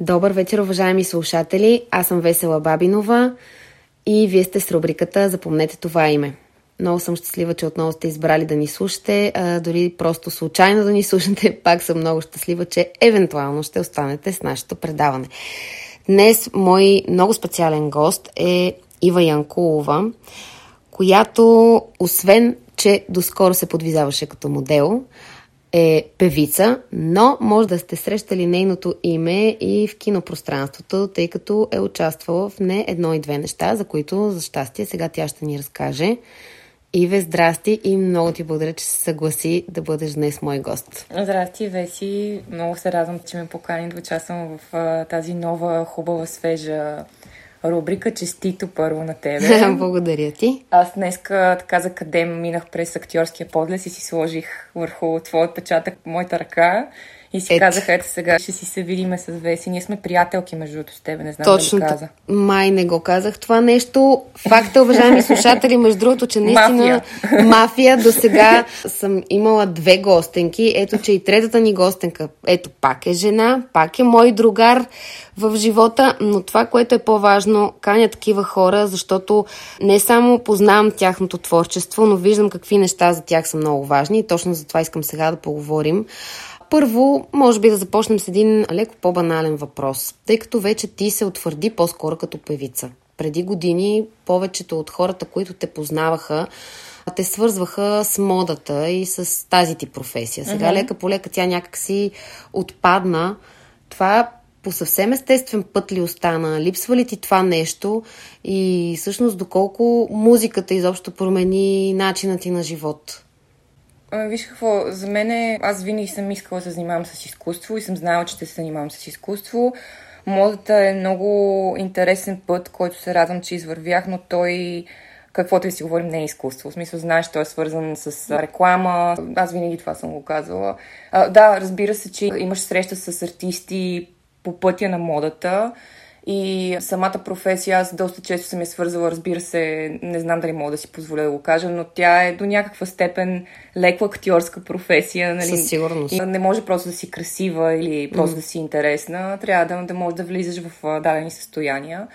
Добър вечер, уважаеми слушатели. Аз съм Весела Бабинова и вие сте с рубриката Запомнете това име. Много съм щастлива, че отново сте избрали да ни слушате, а, дори просто случайно да ни слушате. Пак съм много щастлива, че евентуално ще останете с нашето предаване. Днес мой много специален гост е Ива Янкулова, която освен, че доскоро се подвизаваше като модел, е певица, но може да сте срещали нейното име и в кинопространството, тъй като е участвала в не едно и две неща, за които, за щастие, сега тя ще ни разкаже. Иве, здрасти и много ти благодаря, че се съгласи да бъдеш днес мой гост. Здрасти, Веси. Много се радвам, че ме покани да участвам в тази нова, хубава, свежа рубрика Честито първо на тебе. Благодаря ти. Аз днеска така за къде минах през актьорския подлез и си сложих върху твой отпечатък моята ръка и си ето. казах, ето сега ще си се видиме с Веси. Ние сме приятелки между другото с тебе, не знам Точно, да го каза. Май не го казах това нещо. Факта, уважаеми слушатели, между другото, че наистина мафия, мафия до сега съм имала две гостенки. Ето, че и третата ни гостенка, ето, пак е жена, пак е мой другар в живота, но това, което е по-важно, каня такива хора, защото не само познавам тяхното творчество, но виждам какви неща за тях са много важни и точно за това искам сега да поговорим. Първо, може би да започнем с един леко по-банален въпрос, тъй като вече ти се утвърди по-скоро като певица. Преди години повечето от хората, които те познаваха, те свързваха с модата и с тази ти професия. Сега uh-huh. лека по лека тя някакси отпадна. Това по съвсем естествен път ли остана? Липсва ли ти това нещо? И всъщност доколко музиката изобщо промени начина ти на живот? Виж какво, за мен аз винаги съм искала да се занимавам с изкуство и съм знала, че ще се занимавам с изкуство. Модата е много интересен път, който се радвам, че извървях, но той каквото и си говорим, не е изкуство. В смисъл, знаеш, той е свързан с реклама. Аз винаги това съм го казвала. А, да, разбира се, че имаш среща с артисти по пътя на модата и самата професия, аз доста често съм я свързала, разбира се, не знам дали мога да си позволя да го кажа, но тя е до някаква степен леко актьорска професия. Нали? Със сигурност. И не може просто да си красива или просто mm. да си интересна. Трябва да, да можеш да влизаш в дадени състояния.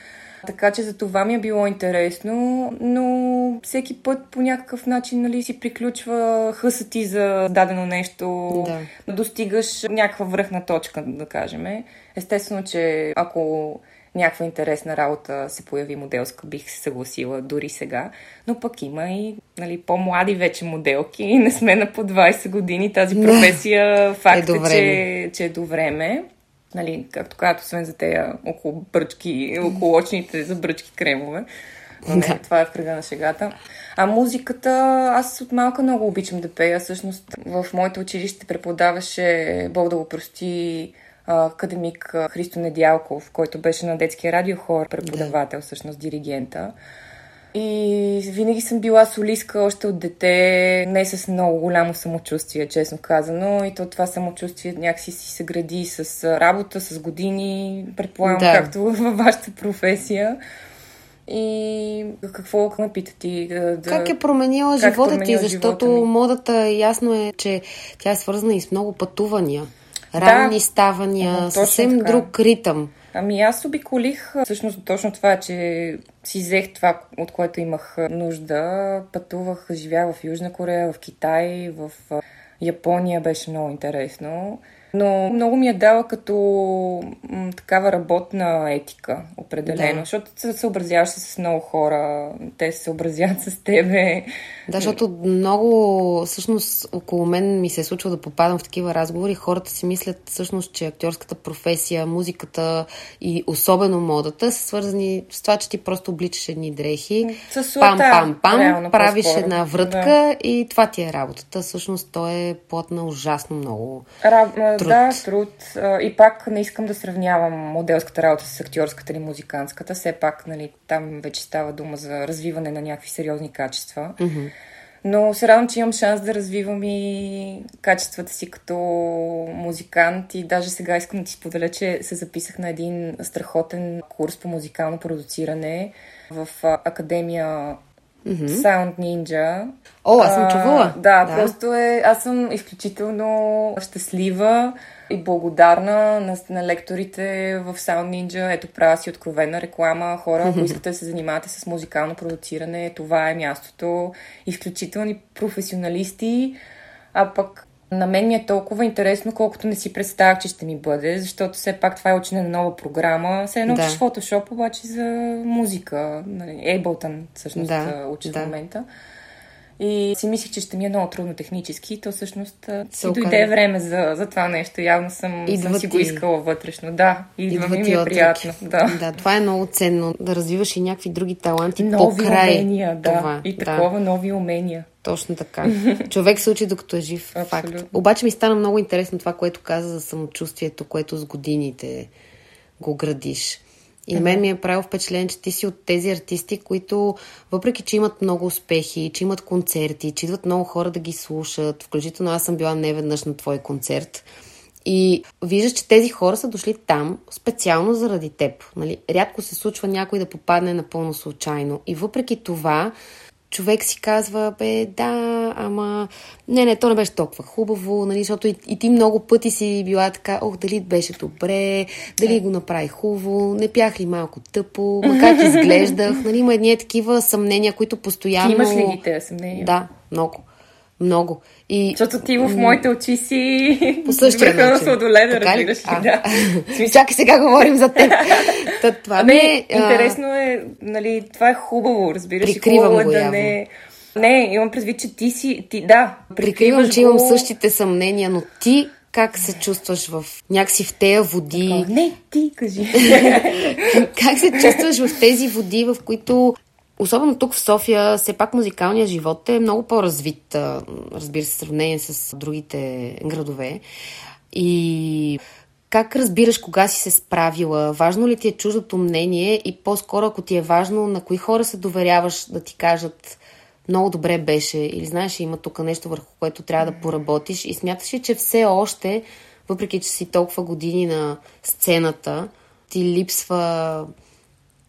Така че за това ми е било интересно, но всеки път по някакъв начин нали, си приключва хъса ти за дадено нещо, да. достигаш някаква връхна точка, да кажем. Естествено, че ако някаква интересна работа се появи моделска, бих се съгласила дори сега. Но пък има и нали, по-млади вече моделки и не сме на по 20 години. Тази професия факт е, е че, че е до време. Нали, както казват, освен за тези около бръчки, около очните за бръчки кремове. Но не, това е в кръга на шегата. А музиката, аз от малка много обичам да пея. Всъщност в моето училище преподаваше, Бог да го прости, академик Христо Недялков, който беше на детския радиохор, преподавател, да. всъщност диригента. И винаги съм била солистка още от дете, не с много голямо самочувствие, честно казано. И то това самочувствие някакси си се гради с работа, с години, предполагам, да. както във вашата професия. И какво ме пита ти? Да, как е променила как живота ти? Защото живота модата ясно е, че тя е свързана и с много пътувания ранни да, ставания, съвсем така. друг ритъм. Ами аз обиколих, всъщност точно това, че си взех това, от което имах нужда. Пътувах, живях в Южна Корея, в Китай, в Япония беше много интересно. Но много ми е дала като м, такава работна етика, определено, да. защото се съобразяваш с много хора, те се съобразяват с тебе. Да, защото много, всъщност, около мен ми се е случва да попадам в такива разговори. Хората си мислят всъщност, че актьорската професия, музиката и особено модата са свързани с това, че ти просто обличаш едни дрехи. С пам, пам, пам, реално, правиш по-скоро. една врътка да. и това ти е работата. Всъщност, то е плод на ужасно много. Раб, труд. Да, труд. И пак не искам да сравнявам моделската работа с актьорската или музикантската. Все пак, нали, там вече става дума за развиване на някакви сериозни качества. Mm-hmm. Но се радвам, че имам шанс да развивам и качествата си като музикант и даже сега искам да ти споделя, че се записах на един страхотен курс по музикално продуциране в Академия mm-hmm. Sound Ninja. О, аз съм чувала. А, да, да, просто е... Аз съм изключително щастлива и благодарна на, на лекторите в Sound Ninja. Ето, правя си откровена реклама. Хора, ако искате да се занимавате с музикално продуциране, това е мястото. Изключителни професионалисти. А пък на мен ми е толкова интересно, колкото не си представях, че ще ми бъде, защото все пак това е учене на нова програма. Все едно да. учиш Photoshop, обаче за музика. Нали, Ableton всъщност да, учи да. в момента. И си мислих, че ще ми е много трудно технически. То всъщност си дойде време за, за това нещо. Явно съм, съм си го искала вътрешно. Да, идва, идва ми, ми е приятно. Да. да, това е много ценно. Да развиваш и някакви други таланти нови по-край. умения, да. Това. И такова да. нови умения. Точно така. Човек се учи докато е жив. Абсолютно. Факт. Обаче ми стана много интересно това, което каза за самочувствието, което с годините го градиш. И на мен ми е правило впечатление, че ти си от тези артисти, които, въпреки че имат много успехи, че имат концерти, че идват много хора да ги слушат, включително аз съм била неведнъж на твой концерт, и виждаш, че тези хора са дошли там специално заради теб. Нали? Рядко се случва някой да попадне напълно случайно. И въпреки това, човек си казва, бе, да, ама не, не, то не беше толкова хубаво, нали, защото и, и ти много пъти си била така, ох, дали беше добре, дали го направи хубаво, не пях ли малко тъпо, макар че изглеждах, нали, има едни такива съмнения, които постоянно... Ти имаш ли ги тези съмнения? Да, много. Много. И... Защото ти в моите очи си по същия начин. Сладоледа, разбираш ли? Да. Чакай сега говорим за теб. Та, това не, е, интересно е, нали, това е хубаво, разбираш ли? Хубаво е да не... Не, имам предвид, че ти си... Ти, да, прикривам, че го... имам същите съмнения, но ти как се чувстваш в някакси в тези води? Така, не, ти кажи. как се чувстваш в тези води, в които Особено тук в София, все пак музикалният живот е много по-развит, разбира се, в сравнение с другите градове. И как разбираш кога си се справила? Важно ли ти е чуждото мнение и по-скоро, ако ти е важно, на кои хора се доверяваш да ти кажат много добре беше или знаеш, има тук нещо върху което трябва да поработиш и смяташ ли, че все още, въпреки че си толкова години на сцената, ти липсва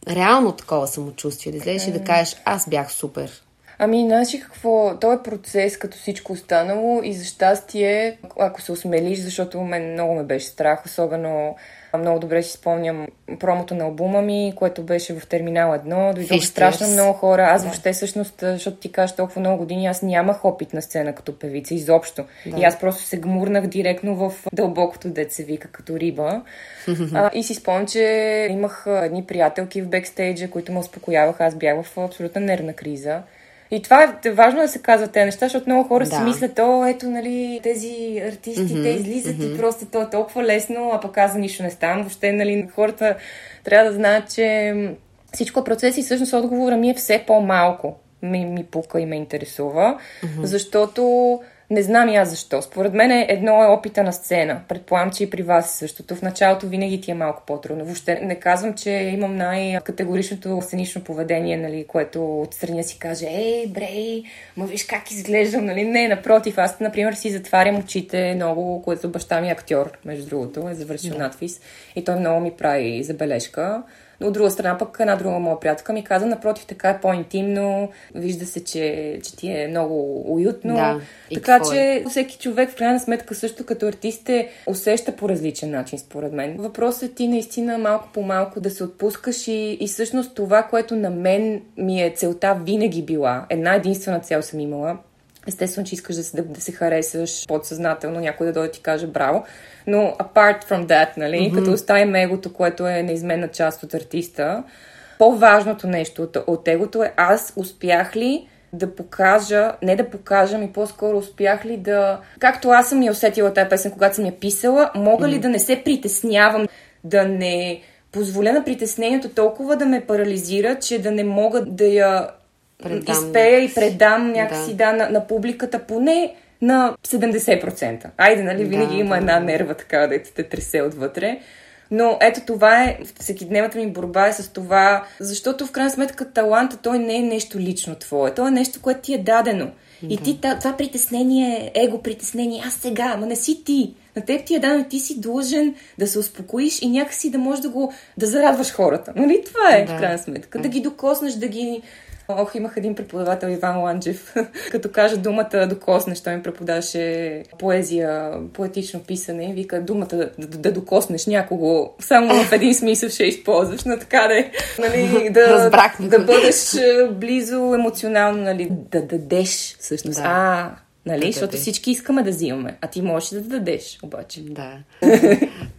реално такова самочувствие, да излезеш и да кажеш, аз бях супер. Ами, знаеш какво? То е процес като всичко останало и за щастие, ако се осмелиш, защото мен много ме беше страх, особено много добре си спомням промото на албума ми, което беше в Терминал 1. Дойдоха страшно много хора. Аз да. въобще всъщност, защото ти кажеш толкова много години, аз нямах опит на сцена като певица изобщо. Да. И аз просто се гмурнах директно в дълбокото деца вика, като риба. а, и си спомням, че имах едни приятелки в бекстейджа, които ме успокояваха. Аз бях в абсолютна нервна криза. И това е важно да се казват тези неща, защото много хора да. си мислят, о, ето, нали, тези артисти, mm-hmm. те излизат mm-hmm. и просто то е толкова лесно, а пък аз нищо не ставам. Въобще, нали, хората трябва да знаят, че всичко е процес и всъщност отговора ми е все по-малко. Ми, ми пука и ме интересува, mm-hmm. защото не знам и аз защо. Според мен е едно е опита на сцена. Предполагам, че и при вас е същото. В началото винаги ти е малко по-трудно. Въобще не казвам, че имам най-категоричното сценично поведение, нали, което отстрани си каже, ей, брей, ма виж как изглеждам, нали? Не, напротив, аз, например, си затварям очите много, което баща ми е актьор, между другото, е завършил yeah. надвис и той много ми прави забележка. Но от друга страна пък една друга моя приятелка ми каза, напротив, така е по-интимно, вижда се, че, че ти е много уютно. Да, така че всеки човек в крайна сметка също като артист е усеща по различен начин, според мен. Въпросът е ти наистина малко по малко да се отпускаш и, и всъщност това, което на мен ми е целта винаги била, една единствена цел съм имала, Естествено, че искаш да се, да, да се харесаш подсъзнателно, някой да дойде ти каже браво. Но apart from that, нали, mm-hmm. като оставим егото, което е неизменна част от артиста, по-важното нещо от, от егото е аз успях ли да покажа, не да покажа, ми по-скоро успях ли да... Както аз съм я усетила тази песен, когато съм я писала, мога mm-hmm. ли да не се притеснявам, да не позволя на притеснението толкова да ме парализира, че да не мога да я предам изпея и предам някакси да. да на, на публиката поне на 70%. Айде, нали, винаги да, има да, една нерва така да те тресе отвътре. Но ето това е, всекидневната ми борба е с това, защото в крайна сметка таланта той не е нещо лично твое, то е нещо, което ти е дадено. Да. И ти това притеснение, его притеснение, аз сега, ама не си ти. На теб ти е дадено, ти си длъжен да се успокоиш и някакси да можеш да го, да зарадваш хората. Нали това е, да. в крайна сметка. Да ги докоснеш, да ги Ох, имах един преподавател Иван Ланджев. Като кажа думата докоснеш, той ми преподаваше поезия, поетично писане вика думата да, да, да докоснеш някого, само в един смисъл ще използваш, но така да е, нали, да, да бъдеш близо емоционално, нали, да дадеш всъщност. Да. А, Нали? Да Защото всички искаме да взимаме, а ти можеш да дадеш, обаче. Да.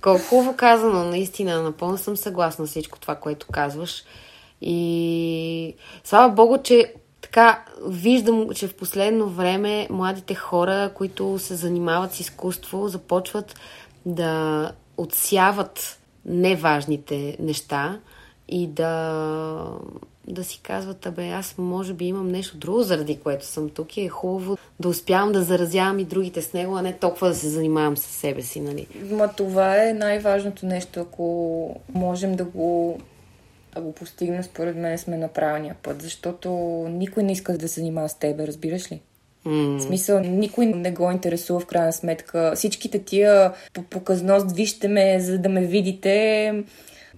Колко хубаво казано, наистина, напълно съм съгласна с всичко това, което казваш. И слава Богу, че така виждам, че в последно време младите хора, които се занимават с изкуство, започват да отсяват неважните неща и да, да си казват, абе, аз може би имам нещо друго, заради което съм тук и е хубаво да успявам да заразявам и другите с него, а не толкова да се занимавам с себе си, нали? Ма това е най-важното нещо, ако можем да го да го постигнем, според мен сме на правилния път, защото никой не иска да се занимава с тебе, разбираш ли? Mm. В смисъл, никой не го интересува в крайна сметка. Всичките тия по показност, вижте ме, за да ме видите,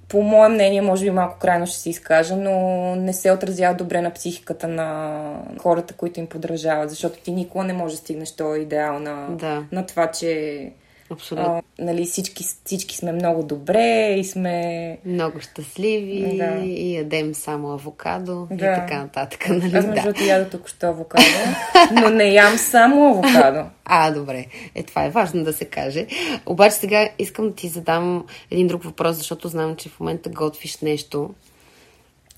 по мое мнение, може би малко крайно ще се изкажа, но не се отразява добре на психиката на хората, които им подражават, защото ти никога не можеш да стигнеш този идеал на, да. на това, че Абсолютно. А, нали, всички, всички сме много добре и сме... Много щастливи да. и ядем само авокадо да. и така нататък. Нали? Аз между да. яда тук що авокадо, но не ям само авокадо. А, добре. Е, това е важно да се каже. Обаче сега искам да ти задам един друг въпрос, защото знам, че в момента готвиш нещо.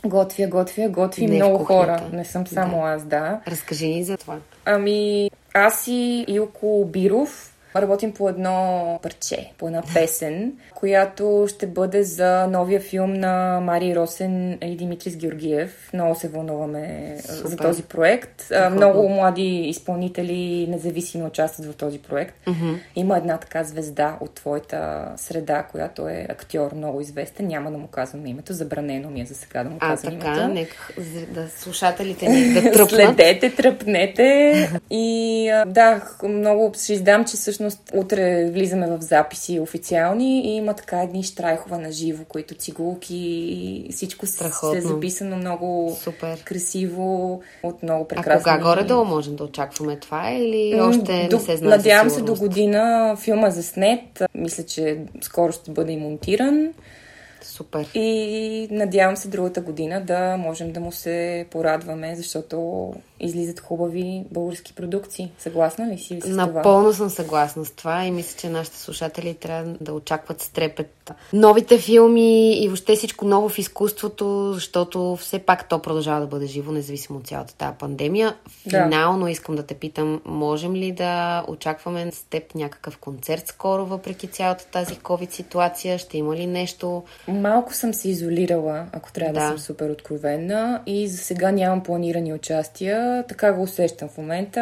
Готвя, готвя, готви не много хора. Не съм само да. аз, да. Разкажи ни за това. Ами, аз и Илко Биров Работим по едно парче, по една песен, която ще бъде за новия филм на Мари Росен и Димитрис Георгиев. Много се вълнуваме Супер. за този проект. Супер. Много млади изпълнители независимо участват в този проект. Mm-hmm. Има една така звезда от твоята среда, която е актьор много известен. Няма да му казвам името. Забранено ми е за сега да му казвам а, така, името. Нека да слушателите ни да тръпнат. Следете, тръпнете. И да, много ще издам, че също всъщност утре влизаме в записи официални и има така едни штрайхове на живо, които цигулки и всичко Страхотно. се е записано много Супер. красиво от много прекрасно. А кога горе-долу можем да очакваме това или още до, не се знае Надявам се до година филма заснет. Мисля, че скоро ще бъде и монтиран. Супер. И надявам се другата година да можем да му се порадваме, защото излизат хубави български продукции. Съгласна ли си с това? Напълно съм съгласна с това и мисля, че нашите слушатели трябва да очакват с трепет новите филми и въобще всичко ново в изкуството, защото все пак то продължава да бъде живо, независимо от цялата тази пандемия. Финално да. искам да те питам, можем ли да очакваме с теб някакъв концерт скоро, въпреки цялата тази COVID ситуация? Ще има ли нещо? Малко съм се изолирала, ако трябва да, да съм супер откровенна и за сега нямам планирани участия така го усещам в момента.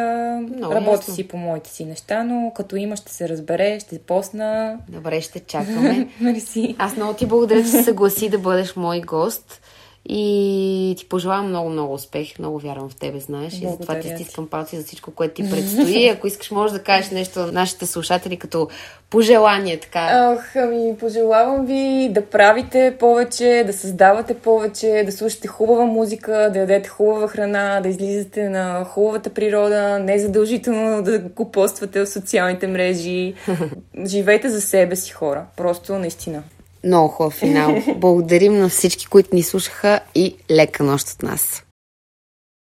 Много Работя ясно. си по моите си неща, но като има ще се разбере, ще посна. Добре, ще чакаме. Мерси. Аз много ти благодаря, че се съгласи да бъдеш мой гост. И ти пожелавам много-много успех. Много вярвам в тебе, знаеш. Благодаря и затова ти стискам палци за всичко, което ти предстои. Ако искаш, може да кажеш нещо на нашите слушатели като пожелание. Така. Ох, ами, пожелавам ви да правите повече, да създавате повече, да слушате хубава музика, да ядете хубава храна, да излизате на хубавата природа, не задължително да го поствате в социалните мрежи. Живейте за себе си, хора. Просто наистина. Много хубав финал. Благодарим на всички, които ни слушаха и лека нощ от нас.